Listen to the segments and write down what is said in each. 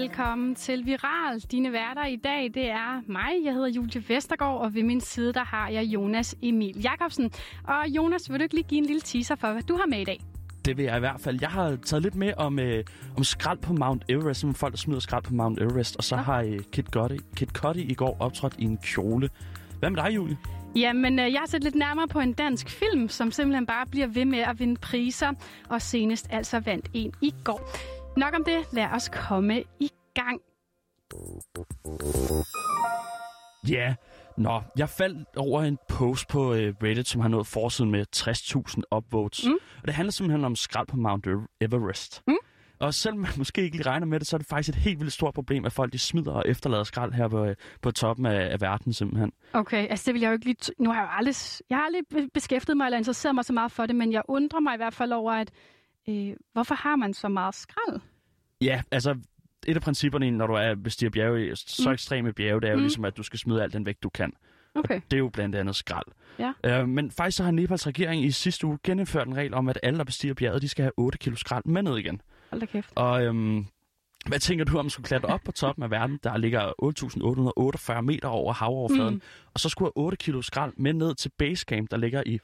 Velkommen til Viral. Dine værter i dag, det er mig. Jeg hedder Julie Vestergaard, og ved min side, der har jeg Jonas Emil Jakobsen. Og Jonas, vil du ikke lige give en lille teaser for, hvad du har med i dag? Det vil jeg i hvert fald. Jeg har taget lidt med om, øh, om skrald på Mount Everest, som folk, der smider skrald på Mount Everest. Og så ja. har øh, Kid, Cudi, Kid Cudi i går optrådt i en kjole. Hvad med dig, Julie? Jamen, øh, jeg har set lidt nærmere på en dansk film, som simpelthen bare bliver ved med at vinde priser, og senest altså vandt en i går. Nok om det. Lad os komme i gang. Ja, yeah. Nå, jeg faldt over en post på uh, Reddit, som har nået forsiden med 60.000 upvotes. Mm. Og det handler simpelthen om skrald på Mount Everest. Mm. Og selvom man måske ikke lige regner med det, så er det faktisk et helt vildt stort problem, at folk de smider og efterlader skrald her på, øh, på toppen af, af verden simpelthen. Okay, altså det vil jeg jo ikke lige... Nu har jeg jo aldrig, jeg har aldrig beskæftiget mig eller interesseret mig så meget for det, men jeg undrer mig i hvert fald over, at øh, hvorfor har man så meget skrald? Ja, altså et af principperne, når du er bestiger bjerge, så mm. ekstreme bjerge, det er jo mm. ligesom, at du skal smide alt den vægt, du kan. Okay. Og det er jo blandt andet skrald. Ja. Uh, men faktisk så har Nepals regering i sidste uge genindført en regel om, at alle, der bestiger bjerget, de skal have 8 kilo skrald med ned igen. Hold da kæft. Og øhm, hvad tænker du om at skulle klatre op på toppen af verden, der ligger 8.848 meter over havoverfladen, mm. og så skulle have 8 kilo skrald med ned til basecamp, der ligger i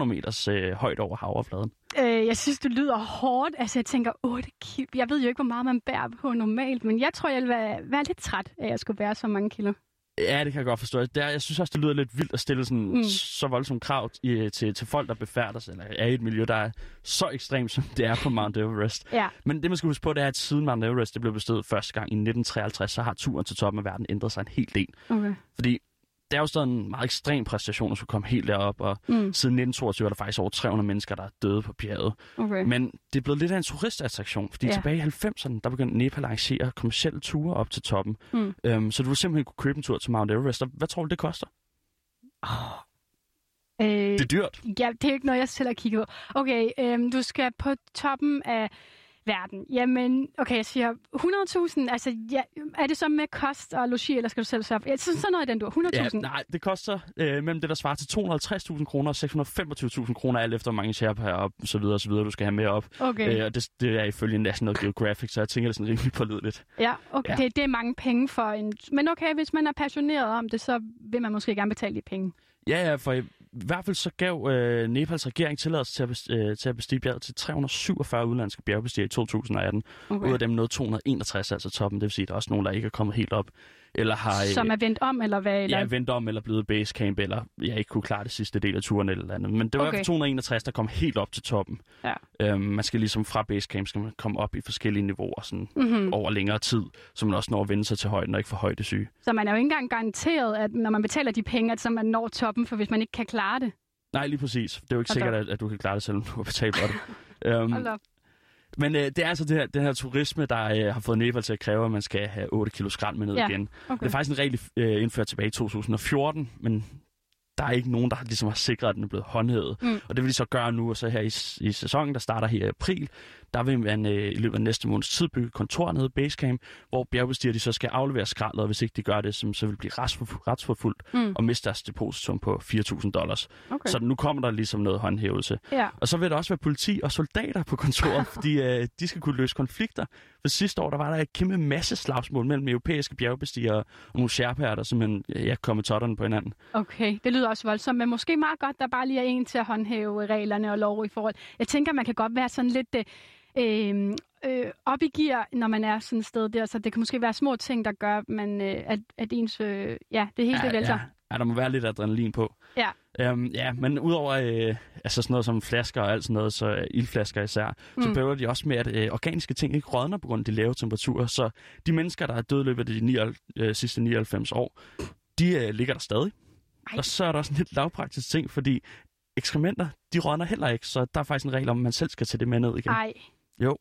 5.300 meters øh, højt over havoverfladen? Øh, jeg synes, det lyder hårdt. Altså, jeg tænker, 8 kilo. Jeg ved jo ikke, hvor meget man bærer på normalt, men jeg tror, jeg vil være, være lidt træt af, at jeg skulle bære så mange kilo. Ja, det kan jeg godt forstå. Det er, jeg synes også, det lyder lidt vildt at stille sådan, mm. så voldsomt krav i, til, til folk, der befærder sig, eller er i et miljø, der er så ekstremt, som det er på Mount Everest. Ja. Men det, man skal huske på, det er, at siden Mount Everest det blev bestedet første gang i 1953, så har turen til toppen af verden ændret sig en hel del. Okay. Fordi det er jo stadig en meget ekstrem præstation at skulle komme helt derop, og mm. siden 1922 er der faktisk over 300 mennesker, der er døde på bjerget. Okay. Men det er blevet lidt af en turistattraktion, fordi ja. tilbage i 90'erne, der begyndte Nepal at arrangere kommersielle ture op til toppen. Mm. Øhm, så du vil simpelthen kunne købe en tur til Mount Everest, hvad tror du, det koster? Oh. Øh, det er dyrt. Ja, det er ikke noget, jeg selv har kigget på. Okay, øhm, du skal på toppen af verden. Jamen, okay, jeg siger 100.000. Altså, ja, er det så med kost og logi, eller skal du selv sørge for? Ja, sådan noget i den du 100.000? Ja, nej, det koster øh, mellem det, der svarer til 250.000 kroner og 625.000 kroner, alt efter hvor mange her op, så videre, så videre, du skal have med op. Okay. Øh, og det, det er ifølge National Geographic, så jeg tænker, det er sådan rimelig pålideligt. Ja, okay. Ja. Det, det er mange penge for en... Men okay, hvis man er passioneret om det, så vil man måske gerne betale de penge. Ja, ja, for i hvert fald så gav øh, Nepals regering tilladelse til at, øh, til at bestige bjerget til 347 udlandske bjergbestigere i 2018. Okay. Ud af dem nåede 261, altså toppen. Det vil sige, at der er også nogen, der ikke er kommet helt op. Eller har, Som er vendt om, eller hvad? Eller? Ja, vendt om, eller blevet basecamp, eller jeg ikke kunne klare det sidste del af turen eller andet. Men det var okay. 261, der kom helt op til toppen. Ja. Øhm, man skal ligesom fra basecamp skal man komme op i forskellige niveauer sådan mm-hmm. over længere tid, så man også når at vende sig til højden og ikke får syge. Så man er jo ikke engang garanteret, at når man betaler de penge, at så man når toppen, for hvis man ikke kan klare det. Nej, lige præcis. Det er jo ikke sikkert, at, at du kan klare det, selvom du har betalt for det. um, men øh, det er altså det her, den her turisme, der øh, har fået Nepal til at kræve, at man skal have 8 kilo skrald med ned ja. igen. Okay. Det er faktisk en regel øh, indført tilbage i 2014, men der er ikke nogen, der ligesom har sikret, at den er blevet håndhævet. Mm. Og det vil de så gøre nu, og så her i, i sæsonen, der starter her i april, der vil man øh, i løbet af næste måneds tid bygge kontor nede i Basecamp, hvor bjergbestiger de så skal aflevere skraldet, og hvis ikke de gør det, så, så vil de blive retsforfulgt mm. og miste deres depositum på 4.000 dollars. Okay. Så nu kommer der ligesom noget håndhævelse. Ja. Og så vil der også være politi og soldater på kontoret, fordi øh, de skal kunne løse konflikter. For sidste år, der var der et kæmpe masse slagsmål mellem europæiske bjergbestigere og nogle sherpaer, der simpelthen ja, kom med totterne på hinanden. Okay, det lyder også voldsomt, men måske meget godt, der bare lige er en til at håndhæve reglerne og lov i forhold. Jeg tænker, man kan godt være sådan lidt... Øh, øh, øh, op i gear, når man er sådan et sted der. Så det kan måske være små ting, der gør, man, øh, at, at ens... Øh, ja, det hele ja, det vælter. Ja. ja, der må være lidt adrenalin på. Ja. Øhm, ja, men udover øh, altså sådan noget som flasker og alt sådan noget, så øh, ildflasker især, mm. så bøver de også med, at øh, organiske ting ikke rådner på grund af de lave temperaturer. Så de mennesker, der er døde løbet af de 9, øh, sidste 99 år, de øh, ligger der stadig. Ej. Og så er der også en lidt lavpraktisk ting, fordi ekskrementer, de rådner heller ikke, så der er faktisk en regel om, at man selv skal tage det med ned igen. Ej. Jo.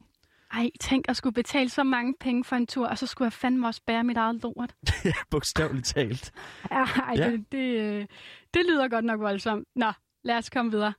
Ej, tænk at skulle betale så mange penge for en tur, og så skulle jeg fandme også bære mit eget lort. ja, bogstaveligt talt. Ej, ja. Det, det, øh, det lyder godt nok voldsomt. Nå, lad os komme videre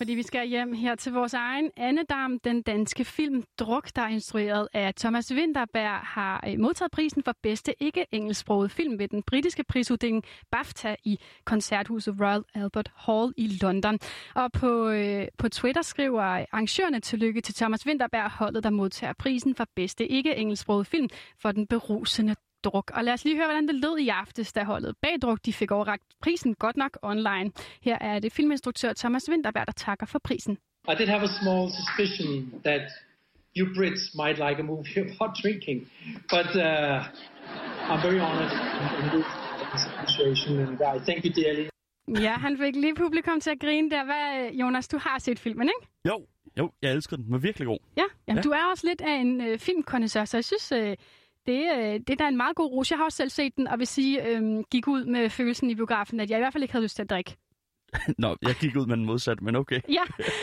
fordi vi skal hjem her til vores egen Annedam, den danske film Druk, der er instrueret af Thomas Winterberg, har øh, modtaget prisen for bedste ikke-engelsksproget film ved den britiske prisuddeling BAFTA i koncerthuset Royal Albert Hall i London. Og på, øh, på Twitter skriver arrangørerne tillykke til Thomas Winterberg, holdet der modtager prisen for bedste ikke-engelsksproget film for den berusende druk. Og lad os lige høre, hvordan det lød i aftes, da holdet bag druk de fik overragt prisen godt nok online. Her er det filminstruktør Thomas Winterberg, der takker for prisen. I did have a small suspicion that you Brits might like a movie about drinking, but uh, I'm very honored in this appreciation, and I thank you dearly. Ja, han fik lige publikum til at grine der. Hvad, Jonas, du har set filmen, ikke? Jo, jo, jeg elsker den. Den var virkelig god. Ja, jamen, ja. du er også lidt af en øh, filmkondensør, så jeg synes, øh, det, øh, det er da en meget god rus. Jeg har også selv set den, og vil sige, øh, gik ud med følelsen i biografen, at jeg i hvert fald ikke havde lyst til at drikke. Nå, jeg gik ud med den modsatte, men okay. ja,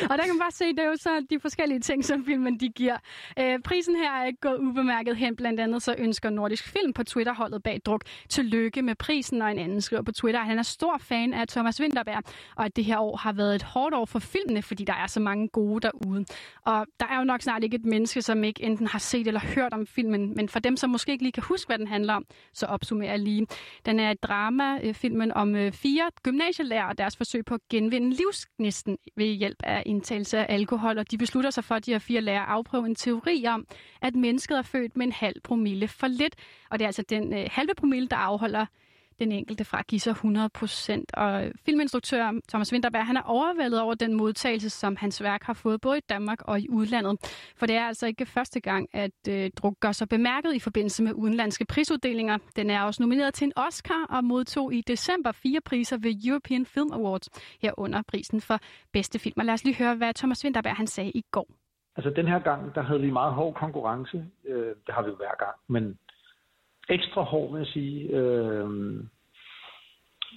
og der kan man bare se, det er jo så de forskellige ting, som filmen de giver. Øh, prisen her er ikke gået ubemærket hen. Blandt andet så ønsker Nordisk Film på Twitter-holdet bag druk tillykke med prisen, og en anden skriver på Twitter, at han er stor fan af Thomas Winterberg, og at det her år har været et hårdt år for filmene, fordi der er så mange gode derude. Og der er jo nok snart ikke et menneske, som ikke enten har set eller hørt om filmen, men for dem, som måske ikke lige kan huske, hvad den handler om, så opsummerer jeg lige. Den er et drama, øh, filmen om øh, fire gymnasielærer og deres forsøg forsøg på at genvinde livsgnisten ved hjælp af indtagelse af alkohol, og de beslutter sig for, at de her fire lærer afprøve en teori om, at mennesket er født med en halv promille for lidt. Og det er altså den øh, halve promille, der afholder den enkelte fra at give sig 100%. Og filminstruktør Thomas Winterberg, han er overvældet over den modtagelse, som hans værk har fået både i Danmark og i udlandet. For det er altså ikke første gang, at øh, druk gør sig bemærket i forbindelse med udenlandske prisuddelinger. Den er også nomineret til en Oscar og modtog i december fire priser ved European Film Awards, herunder prisen for bedste film. Og lad os lige høre, hvad Thomas Winterberg han sagde i går. Altså den her gang, der havde vi meget hård konkurrence. Øh, det har vi jo hver gang, men ekstra hård, vil jeg sige. Øh,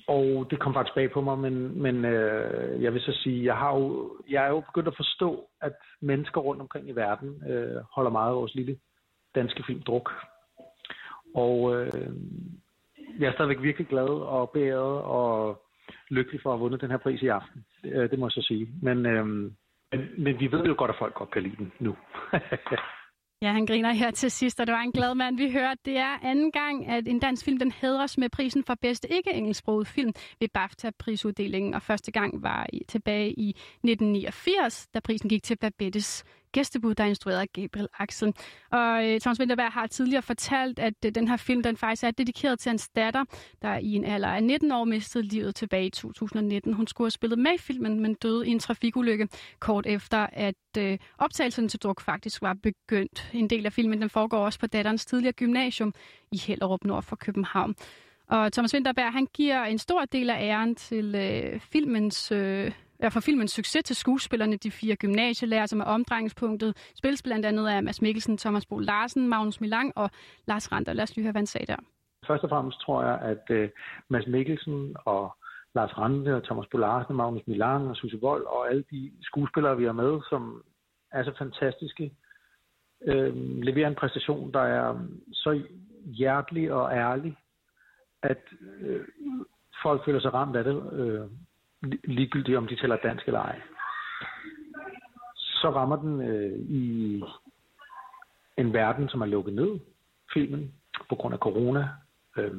og det kom faktisk bag på mig, men, men øh, jeg vil så sige, jeg, har jo, jeg er jo begyndt at forstå, at mennesker rundt omkring i verden øh, holder meget af vores lille danske film Druk. Og øh, jeg er stadigvæk virkelig glad og beæret og lykkelig for at have vundet den her pris i aften. Øh, det må jeg så sige. Men, øh, men, men vi ved jo godt, at folk godt kan lide den nu. Ja, han griner her til sidst, og det var en glad mand, vi hørte. Det er anden gang, at en dansk film den hedres med prisen for bedste ikke-engelsksproget film ved BAFTA-prisuddelingen, og første gang var tilbage i 1989, da prisen gik til Babettes gæstebud, der er instrueret af Gabriel Axel. Og øh, Thomas Winterberg har tidligere fortalt, at øh, den her film den faktisk er dedikeret til hans datter, der i en alder af 19 år mistede livet tilbage i 2019. Hun skulle have spillet med i filmen, men døde i en trafikulykke kort efter, at øh, optagelserne til druk faktisk var begyndt. En del af filmen den foregår også på datterens tidligere gymnasium i Hellerup nord for København. Og Thomas Winterberg han giver en stor del af æren til øh, filmens øh, for filmens succes til skuespillerne, de fire gymnasielærer, som er omdrejningspunktet. Spils blandt andet af Mads Mikkelsen, Thomas Bo Larsen, Magnus Milang og Lars Rander. Lad os lige høre, hvad han sagde der. Først og fremmest tror jeg, at uh, Mads Mikkelsen og Lars Rande og Thomas Bo Larsen, Magnus Milan og Susse Vold og alle de skuespillere, vi har med, som er så fantastiske, øh, leverer en præstation, der er så hjertelig og ærlig, at øh, folk føler sig ramt af det. Øh, ligegyldigt om de tæller dansk eller ej. Så rammer den øh, i en verden, som er lukket ned, filmen, på grund af corona. Øh,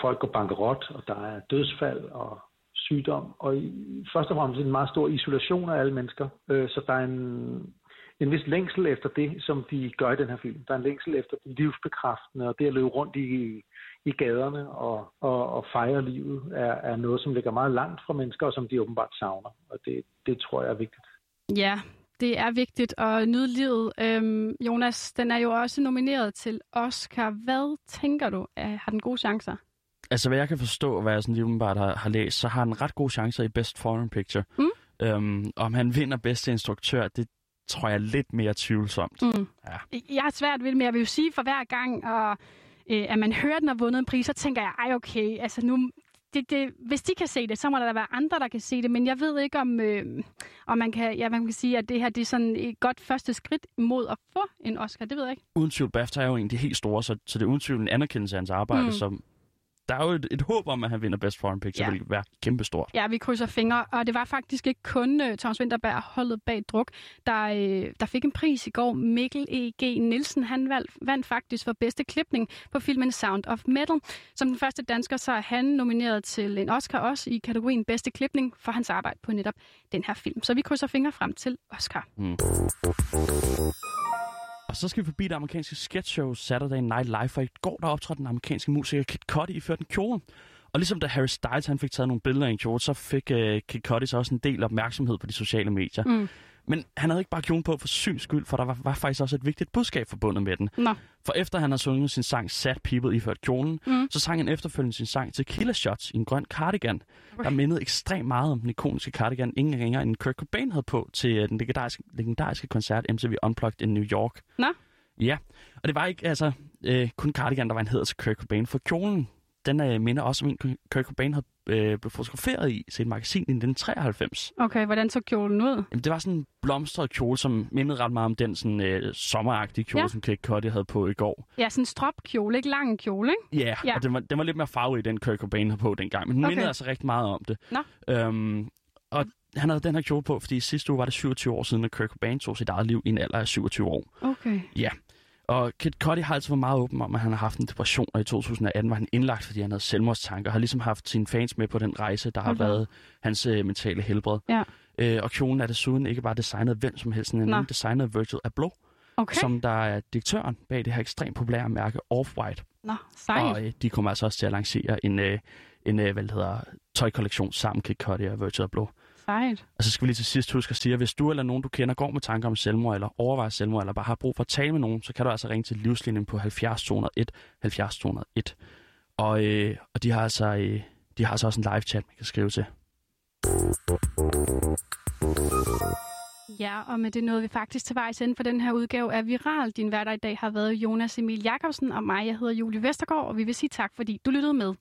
folk går bankerot, og der er dødsfald og sygdom, og i, først og fremmest en meget stor isolation af alle mennesker. Øh, så der er en, en vis længsel efter det, som de gør i den her film. Der er en længsel efter det livsbekræftende, og det at løbe rundt i i gaderne og, og, og fejre livet er, er noget, som ligger meget langt fra mennesker, og som de åbenbart savner. Og det, det tror jeg er vigtigt. Ja, det er vigtigt at nyde livet. Øhm, Jonas, den er jo også nomineret til Oscar. Hvad tænker du? Har den gode chancer? Altså, hvad jeg kan forstå, hvad jeg sådan lige umiddelbart har, har læst, så har han ret gode chancer i Best Foreign Picture. Mm. Øhm, om han vinder bedste instruktør, det tror jeg er lidt mere tvivlsomt. Mm. Ja. Jeg har svært ved det, men jeg vil jo sige for hver gang, og øh, at man hører, den har vundet en pris, så tænker jeg, ej okay, altså nu, det, det, hvis de kan se det, så må der være andre, der kan se det. Men jeg ved ikke, om, øh, om man, kan, ja, man kan sige, at det her det er sådan et godt første skridt mod at få en Oscar. Det ved jeg ikke. Uden tvivl, BAFTA er jo en af de helt store, så, så det er uden tvivl en anerkendelse af hans arbejde, mm. som der er jo et, et håb om, at han vinder Best Foreign Picture, ja. vil være kæmpestort. Ja, vi krydser fingre, og det var faktisk ikke kun uh, Thomas Winterberg, holdet bag druk, der, uh, der fik en pris i går. Mikkel E.G. Nielsen, han valg, vandt faktisk for bedste klipning på filmen Sound of Metal. Som den første dansker, så er han nomineret til en Oscar også i kategorien bedste klipning for hans arbejde på netop den her film. Så vi krydser fingre frem til Oscar. Mm. Og så skal vi forbi det amerikanske sketch show Saturday Night Live, for i går der optrådte den amerikanske musiker Kid Cudi i ført en kjole. Og ligesom da Harry Styles han fik taget nogle billeder af en kjole, så fik uh, Kid Cudi så også en del opmærksomhed på de sociale medier. Mm. Men han havde ikke bare kjolen på for syns skyld, for der var, var faktisk også et vigtigt budskab forbundet med den. Nå. For efter han havde sunget sin sang Sad People i ført kjolen, mm. så sang han efterfølgende sin sang til Killer Shots i en grøn cardigan, okay. der mindede ekstremt meget om den ikoniske cardigan, ingen ringer end Kurt Cobain havde på til uh, den legendariske, legendariske koncert MTV Unplugged i New York. Nå. Ja, og det var ikke altså øh, kun cardigan, der var en heder til Kurt Cobain, for kjolen, den øh, minder også om en, Kurt Cobain havde øh, blev fotograferet i til et magasin i 1993. Okay, hvordan så kjolen ud? Jamen, det var sådan en blomstret kjole, som mindede ret meget om den sådan, øh, sommeragtige kjole, ja. som Kurt Cudi havde på i går. Ja, sådan en stropkjole, ikke lang kjole, ikke? Ja, ja. og den var, den var lidt mere farve i den Kurt Cobain havde på dengang, men den okay. mindede altså rigtig meget om det. Nå. Øhm, og han havde den her kjole på, fordi sidste uge var det 27 år siden, at Kurt Cobain tog sit eget liv i en alder af 27 år. Okay. Ja, og Kid Cudi har altid været meget åben om, at han har haft en depression, og i 2018 var han indlagt, fordi han havde selvmordstanker, og har ligesom haft sine fans med på den rejse, der har okay. været hans øh, mentale helbred. Ja. Øh, og kjolen er desuden ikke bare designet hvem som helst, men er designet Virgil Abloh, okay. som der er direktøren bag det her ekstremt populære mærke Off-White. Nå, sejt. Og øh, de kommer altså også til at lancere en, øh, en øh, hvad det hedder, tøjkollektion sammen, Kid Cudi og Virgil Abloh. Sejt. Og så skal vi lige til sidst huske at sige, at hvis du eller nogen, du kender, går med tanker om selvmord, eller overvejer selvmord, eller bare har brug for at tale med nogen, så kan du altså ringe til livslinjen på 70 201 70 201. Og, øh, og de har altså øh, de har altså også en live chat, man kan skrive til. Ja, og med det nåede vi faktisk til vejs ende for den her udgave af Viral. Din hverdag i dag har været Jonas Emil Jakobsen og mig. Jeg hedder Julie Vestergaard, og vi vil sige tak, fordi du lyttede med.